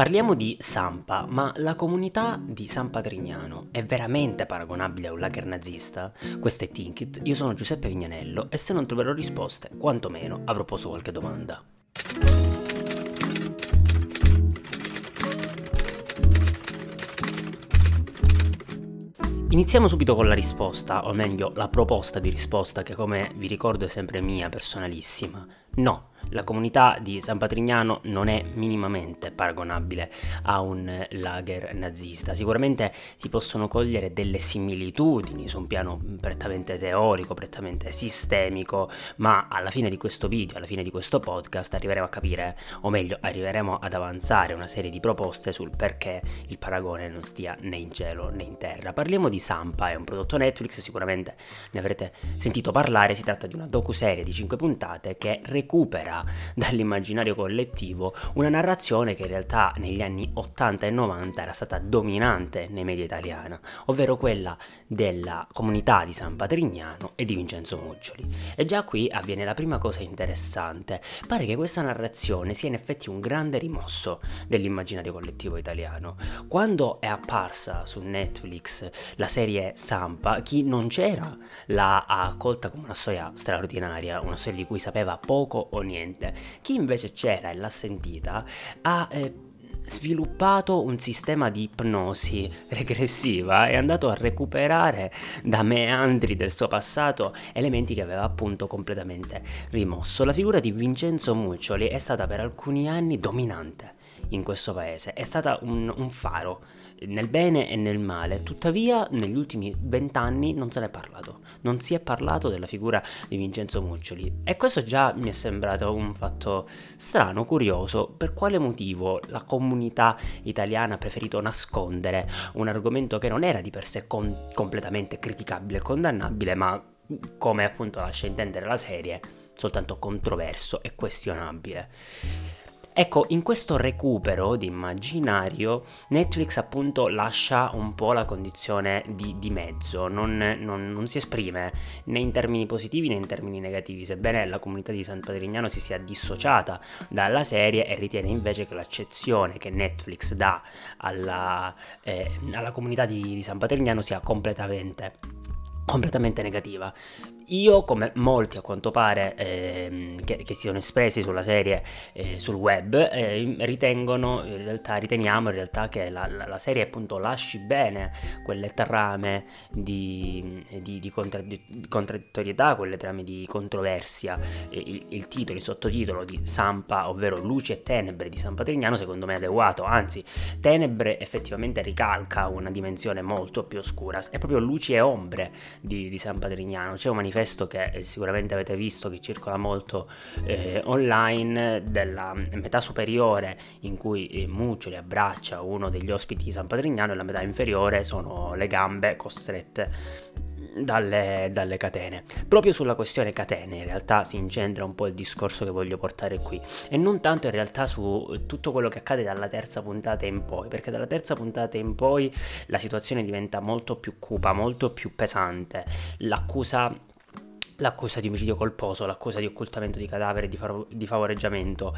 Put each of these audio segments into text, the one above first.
Parliamo di Sampa, ma la comunità di San Patrignano è veramente paragonabile a un lager nazista? Questo è Tinkit, io sono Giuseppe Vignanello e se non troverò risposte, quantomeno avrò posto qualche domanda. Iniziamo subito con la risposta, o meglio la proposta di risposta che come vi ricordo è sempre mia, personalissima. No, la comunità di San Patrignano non è minimamente paragonabile a un lager nazista. Sicuramente si possono cogliere delle similitudini su un piano prettamente teorico, prettamente sistemico, ma alla fine di questo video, alla fine di questo podcast arriveremo a capire, o meglio, arriveremo ad avanzare una serie di proposte sul perché il paragone non stia né in cielo né in terra. Parliamo di Sampa, è un prodotto Netflix, sicuramente ne avrete sentito parlare, si tratta di una docu-serie di 5 puntate che recupera dall'immaginario collettivo una narrazione che in realtà negli anni 80 e 90 era stata dominante nei media italiani, ovvero quella della comunità di San Patrignano e di Vincenzo Muccioli. E già qui avviene la prima cosa interessante. Pare che questa narrazione sia in effetti un grande rimosso dell'immaginario collettivo italiano. Quando è apparsa su Netflix la serie Sampa, chi non c'era l'ha accolta come una storia straordinaria, una storia di cui sapeva poco o niente niente. Chi invece c'era e l'ha sentita ha... Eh, sviluppato un sistema di ipnosi regressiva è andato a recuperare da meandri del suo passato elementi che aveva appunto completamente rimosso. La figura di Vincenzo Muccioli è stata per alcuni anni dominante in questo paese, è stata un, un faro nel bene e nel male, tuttavia negli ultimi vent'anni non se ne è parlato, non si è parlato della figura di Vincenzo Muccioli. E questo già mi è sembrato un fatto strano, curioso, per quale motivo la comunità italiana ha preferito nascondere un argomento che non era di per sé con- completamente criticabile e condannabile, ma come appunto lascia intendere la serie, soltanto controverso e questionabile. Ecco, in questo recupero di immaginario, Netflix appunto lascia un po' la condizione di, di mezzo, non, non, non, si esprime né in termini positivi né in termini negativi, sebbene la comunità di San Patrignano si sia dissociata dalla serie e ritiene invece che l'accezione che Netflix dà alla, eh, alla comunità di, di San Patrignano sia completamente completamente negativa. Io, come molti a quanto pare ehm, che, che, si sono espressi sulla serie eh, sul web, eh, ritengono, in realtà, riteniamo in realtà che la, la, la, serie appunto lasci bene quelle trame di, di, di, contra, di contraddittorietà, quelle trame di controversia. Il, il, titolo, il sottotitolo di Sampa, ovvero Luci e Tenebre di San Patrignano, secondo me è adeguato, anzi, Tenebre effettivamente ricalca una dimensione molto più oscura, è proprio luci e ombre di, di San Patrignano. C'è un manifesto che eh, sicuramente avete visto che circola molto eh, online della metà superiore in cui eh, Muccioli abbraccia uno degli ospiti di San Patrignano e la metà inferiore sono le gambe costrette dalle, dalle, catene. Proprio sulla questione catene in realtà si incentra un po' il discorso che voglio portare qui e non tanto in realtà su tutto quello che accade dalla terza puntata in poi, perché dalla terza puntata in poi la situazione diventa molto più cupa, molto più pesante. L'accusa l'accusa di omicidio colposo, l'accusa di occultamento di cadavere di, fav- di, favoreggiamento,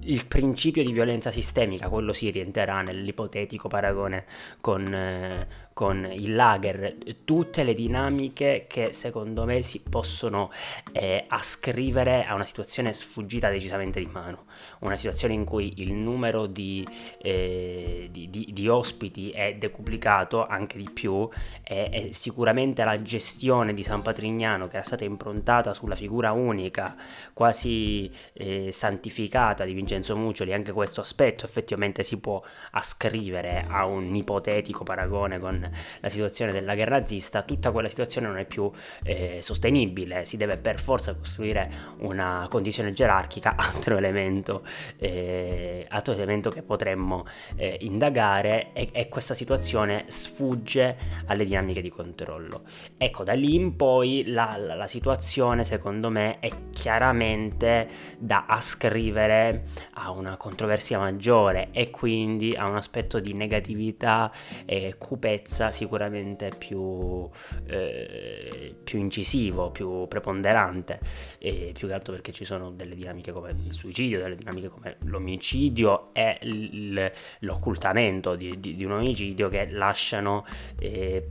il principio di violenza sistemica, quello si rientrerà nell'ipotetico paragone con, eh, con il lager, tutte le dinamiche che secondo me si possono eh, ascrivere a una situazione sfuggita decisamente di mano, una situazione in cui il numero di, eh, di, di, di ospiti è decuplicato anche di più e, sicuramente la gestione di San Patrignano che era stata improntata sulla figura unica, quasi eh, santificata di Vincenzo Muccioli, anche questo aspetto effettivamente si può ascrivere a un ipotetico paragone con la situazione della guerra nazista, tutta quella situazione non è più eh, sostenibile, si deve per forza costruire una condizione gerarchica, altro elemento, eh, altro elemento che potremmo eh, indagare e, e questa situazione sfugge alle dinamiche di controllo. Ecco, da lì in poi la, la, la situazione secondo me è chiaramente da ascrivere a una controversia maggiore e quindi a un aspetto di negatività e cupezza sicuramente più, eh, più incisivo, più preponderante, e più che altro perché ci sono delle dinamiche come il suicidio, delle dinamiche come l'omicidio e l- l'occultamento di, di, di, un omicidio che lasciano eh,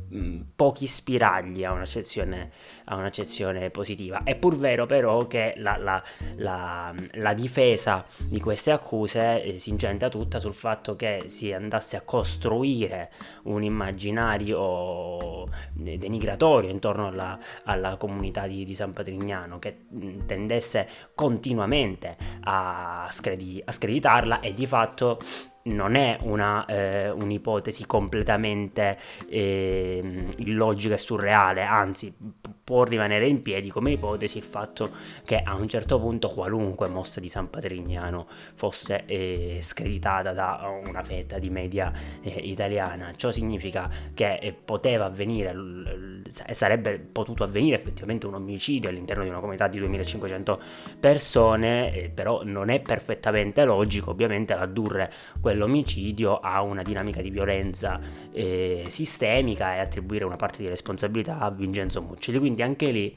pochi spiragli a un'accezione, a un'accezione positiva. È pur vero però che la, la, la, la difesa di queste accuse eh, si incentra tutta sul fatto che si andasse a costruire un immaginario eh, denigratorio intorno alla, alla comunità di, di, San Patrignano che mm, tendesse continuamente a, scredi- a screditarla e di fatto non è una, eh, un'ipotesi completamente eh, illogica e surreale, anzi può rimanere in piedi come ipotesi il fatto che a un certo punto qualunque mossa di San Patrignano fosse eh, screditata da una fetta di media eh, italiana. Ciò significa che eh, poteva avvenire, sarebbe potuto avvenire effettivamente un omicidio all'interno di una comunità di 2500 persone, eh, però non è perfettamente logico ovviamente addurre quell'omicidio a una dinamica di violenza eh, sistemica e attribuire una parte di responsabilità a Vincenzo Muccoli. Quindi quindi anche lì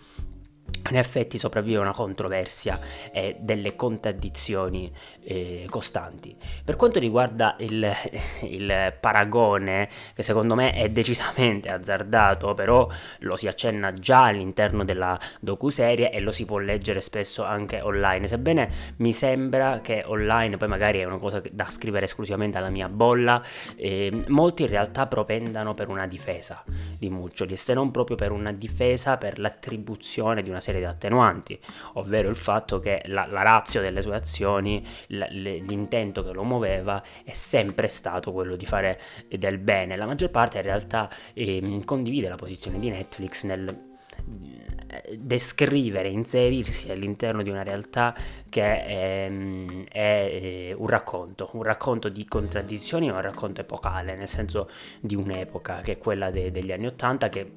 in effetti sopravvive una controversia e delle contraddizioni eh, costanti. Per quanto riguarda il, il, paragone, che secondo me è decisamente azzardato, però lo si accenna già all'interno della docuserie e lo si può leggere spesso anche online, sebbene mi sembra che online, poi magari è una cosa da scrivere esclusivamente alla mia bolla, eh, molti in realtà propendano per una difesa di Muccioli, se non proprio per una difesa per l'attribuzione di una serie di attenuanti, ovvero il fatto che la, la razio delle sue azioni, l, l'intento che lo muoveva è sempre stato quello di fare del bene. La maggior parte in realtà eh, condivide la posizione di Netflix nel descrivere, inserirsi all'interno di una realtà che è, è, è, un racconto, un racconto di contraddizioni, ma un racconto epocale, nel senso di un'epoca che è quella de, degli anni Ottanta che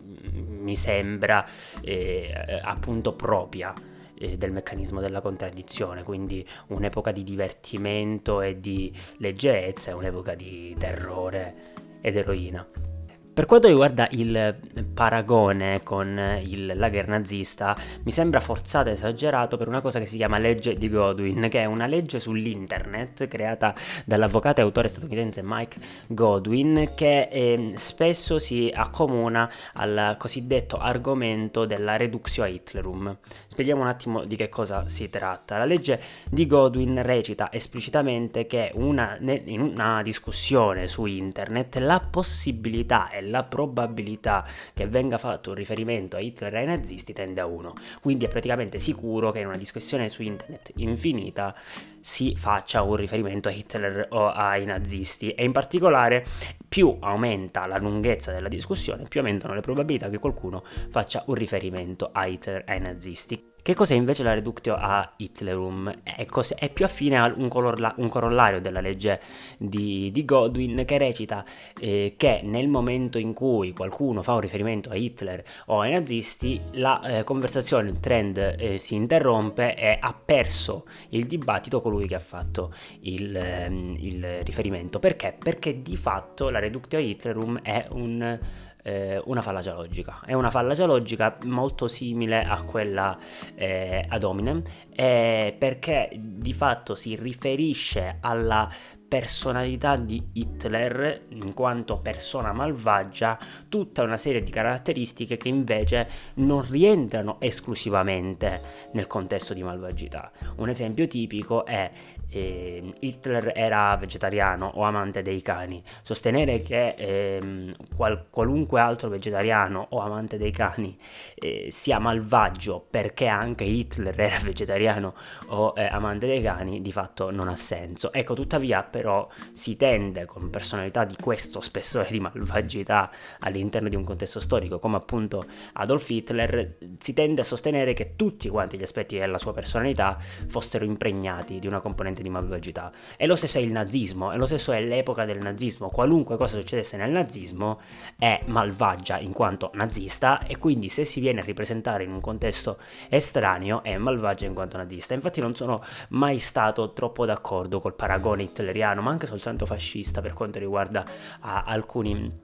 mi sembra eh, appunto propria eh, del meccanismo della contraddizione, quindi un'epoca di divertimento e di leggerezza e un'epoca di terrore ed eroina. Per quanto riguarda il paragone con il lager nazista, mi sembra forzato e esagerato per una cosa che si chiama legge di Godwin, che è una legge sull'internet creata dall'avvocato e autore statunitense Mike Godwin, che eh, spesso si accomuna al cosiddetto argomento della reductio a Hitlerum. Spieghiamo un attimo di che cosa si tratta. La legge di Godwin recita esplicitamente che una, in una discussione su internet la possibilità e la probabilità che venga fatto un riferimento a Hitler e ai nazisti tende a 1. Quindi è praticamente sicuro che in una discussione su internet infinita si faccia un riferimento a Hitler o ai nazisti e in particolare più aumenta la lunghezza della discussione, più aumentano le probabilità che qualcuno faccia un riferimento a Hitler e ai nazisti. Che cos'è invece la reductio a Hitlerum? È, cos- è più affine a un, corolla- un, corollario della legge di, di Godwin che recita eh, che nel momento in cui qualcuno fa un riferimento a Hitler o ai nazisti, la eh, conversazione, il trend eh, si interrompe e ha perso il dibattito colui che ha fatto il, ehm, il riferimento. Perché? Perché di fatto la reductio a Hitlerum è un eh, una fallacia logica. È una fallacia logica molto simile a quella eh, ad hominem eh, perché di fatto si riferisce alla personalità di Hitler in quanto persona malvagia tutta una serie di caratteristiche che invece non rientrano esclusivamente nel contesto di malvagità. Un esempio tipico è eh, Hitler era vegetariano o amante dei cani. Sostenere che eh, qual- qualunque altro vegetariano o amante dei cani eh, sia malvagio perché anche Hitler era vegetariano o eh, amante dei cani di fatto non ha senso. Ecco, tuttavia però si tende con personalità di questo spessore di malvagità all'interno di un contesto storico, come appunto Adolf Hitler, si tende a sostenere che tutti quanti gli aspetti della sua personalità fossero impregnati di una componente di malvagità. E lo stesso è il nazismo, e lo stesso è l'epoca del nazismo. Qualunque cosa succedesse nel nazismo è malvagia in quanto nazista e quindi se si viene a ripresentare in un contesto estraneo è malvagia in quanto nazista. Infatti non sono mai stato troppo d'accordo col paragone hitleriano, ma anche soltanto fascista per quanto riguarda alcuni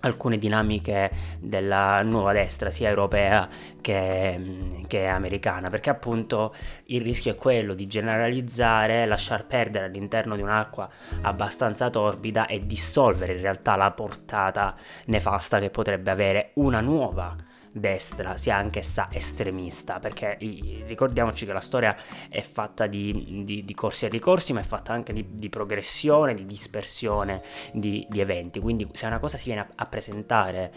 alcune dinamiche della nuova destra, sia europea che, che, americana, perché appunto il rischio è quello di generalizzare, lasciar perdere all'interno di un'acqua abbastanza torbida e dissolvere in realtà la portata nefasta che potrebbe avere una nuova destra sia anch'essa estremista, perché ricordiamoci che la storia è fatta di, di, di corsi e ricorsi, ma è fatta anche di, di progressione, di dispersione di, eventi, quindi se una cosa si viene a, a presentare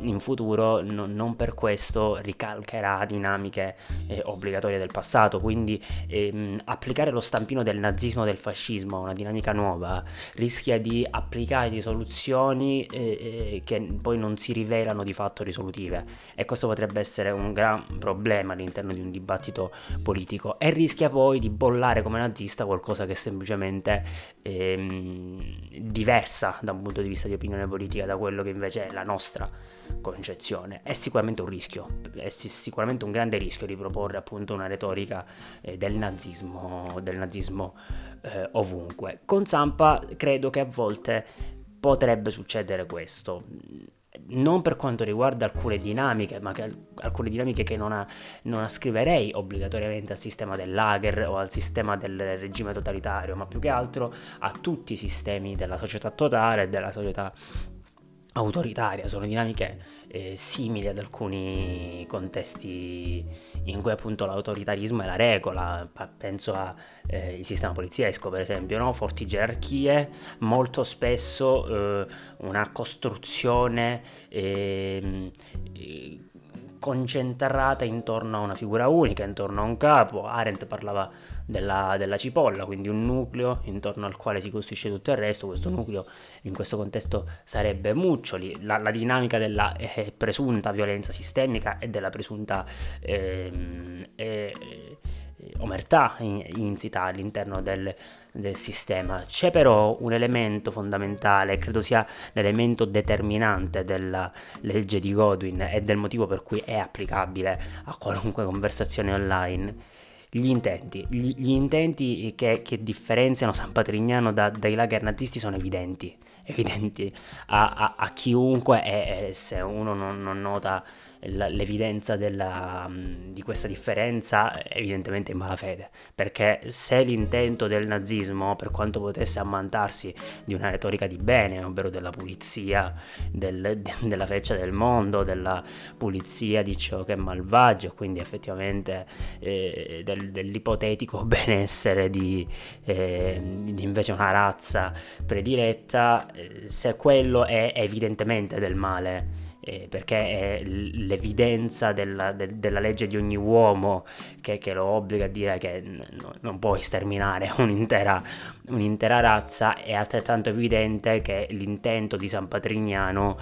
in, futuro no, non per questo ricalcherà dinamiche eh, obbligatorie del passato, quindi ehm, applicare lo stampino del nazismo del fascismo una dinamica nuova rischia di applicare di soluzioni eh, eh, che poi non si rivelano di fatto risolutive e questo potrebbe essere un gran problema all'interno di un dibattito politico e rischia poi di bollare come nazista qualcosa che è semplicemente ehm, diversa da un punto di vista di opinione politica da quello che invece è la nostra concezione. È sicuramente un rischio, è sicuramente un grande rischio di proporre appunto una retorica eh, del nazismo, del nazismo eh, ovunque. Con Zampa credo che a volte potrebbe succedere questo non per quanto riguarda alcune dinamiche, ma che, alcune dinamiche che non, ha, non ascriverei obbligatoriamente al sistema del lager o al sistema del regime totalitario, ma più che altro a tutti i sistemi della società totale e della società autoritaria, sono dinamiche eh, simili ad alcuni contesti in cui appunto l'autoritarismo è la regola, penso al eh, sistema poliziesco per esempio, no? forti gerarchie, molto spesso eh, una costruzione ehm, concentrata intorno a una figura unica, intorno a un capo. Arendt parlava della, della, cipolla, quindi un nucleo intorno al quale si costruisce tutto il resto. Questo nucleo in questo contesto sarebbe Muccioli. La, la dinamica della eh, presunta violenza sistemica e della presunta eh, eh, omertà insita all'interno del, del sistema. C'è però un elemento fondamentale, credo sia l'elemento determinante della legge di Godwin e del motivo per cui è applicabile a qualunque conversazione online. Gli intenti, gli, gli intenti che, che, differenziano San Patrignano da, dai lager nazisti sono evidenti, evidenti a, a, a chiunque e, e, se uno non, non nota l'evidenza della, mm, di questa differenza evidentemente in malafede, perché se l'intento del nazismo, per quanto potesse ammantarsi di una retorica di bene, ovvero della pulizia del, della feccia del mondo, della pulizia di ciò che è malvagio, quindi effettivamente eh, del, dell'ipotetico benessere di, eh, di, invece una razza prediletta, eh, se quello è evidentemente del male, eh, perché è l'evidenza della, de, della, legge di ogni uomo che, che lo obbliga a dire che n- non puoi sterminare un'intera, un'intera, razza, è altrettanto evidente che l'intento di San Patrignano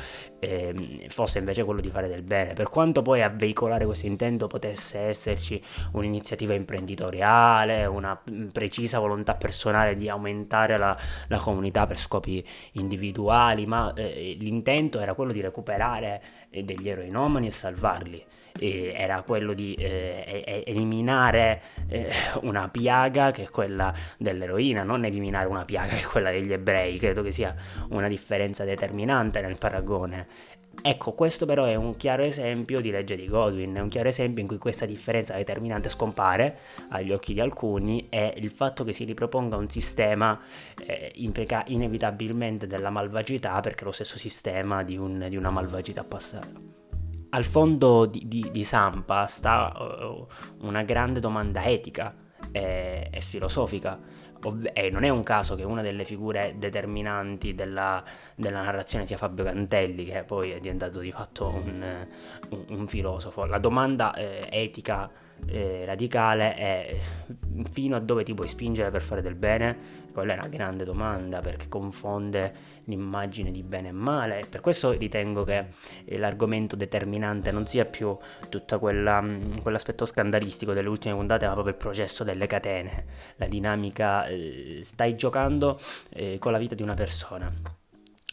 eh, fosse invece quello di fare del bene. Per quanto poi a veicolare questo intento potesse esserci un'iniziativa imprenditoriale, una precisa volontà personale di aumentare la, la comunità per scopi individuali, ma eh, l'intento era quello di recuperare eh, degli eroinomani e salvarli. E era quello di eh, eliminare eh, una piaga che è quella dell'eroina, non eliminare una piaga che è quella degli ebrei, credo che sia una differenza determinante nel paragone. Ecco, questo però è un chiaro esempio di legge di Godwin, è un chiaro esempio in cui questa differenza determinante scompare agli occhi di alcuni e il fatto che si riproponga un sistema eh, implica inevitabilmente della malvagità perché è lo stesso sistema di, un, di una malvagità passata. Al fondo di, di, di Sampa sta uh, una grande domanda etica e, e filosofica e non è un caso che una delle figure determinanti della, della, narrazione sia Fabio Cantelli, che poi è diventato di fatto un, un, un filosofo. La domanda eh, etica eh, radicale è fino a dove ti puoi spingere per fare del bene? Quella è una grande domanda perché confonde l'immagine di bene e male. Per questo ritengo che eh, l'argomento determinante non sia più tutto mm, quell'aspetto scandalistico delle ultime puntate, ma proprio il processo delle catene, la dinamica. Eh, stai giocando eh, con la vita di una persona.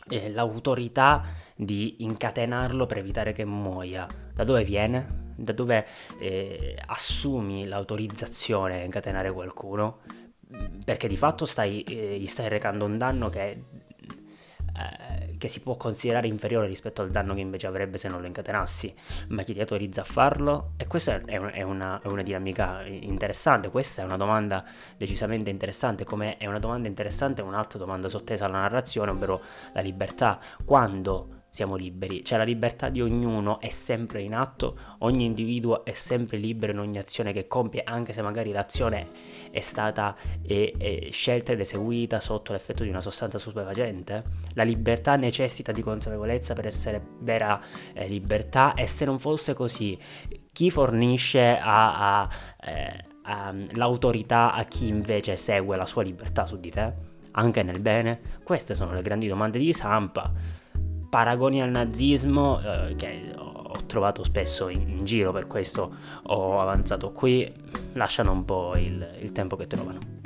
Eh, l'autorità di incatenarlo per evitare che muoia. Da dove viene? Da dove eh, assumi l'autorizzazione a incatenare qualcuno, perché di fatto stai, eh, gli stai recando un danno che, eh, che, si può considerare inferiore rispetto al danno che invece avrebbe se non lo incatenassi, ma chi ti autorizza a farlo? E questa è, un, è, una, è una dinamica interessante, questa è una domanda decisamente interessante, come è una domanda interessante un'altra domanda sottesa alla narrazione, ovvero la libertà, quando siamo liberi, cioè la libertà di ognuno è sempre in atto, ogni individuo è sempre libero in ogni azione che compie, anche se magari l'azione è stata eh, eh, scelta ed eseguita sotto l'effetto di una sostanza stupefacente. La libertà necessita di consapevolezza per essere vera eh, libertà e se non fosse così, chi fornisce a, a, eh, a, l'autorità a chi invece segue la sua libertà su di te? Anche nel bene? Queste sono le grandi domande di Sampa paragoni al nazismo eh, che ho trovato spesso in, in, giro, per questo ho avanzato qui, lasciano un po' il, il tempo che trovano.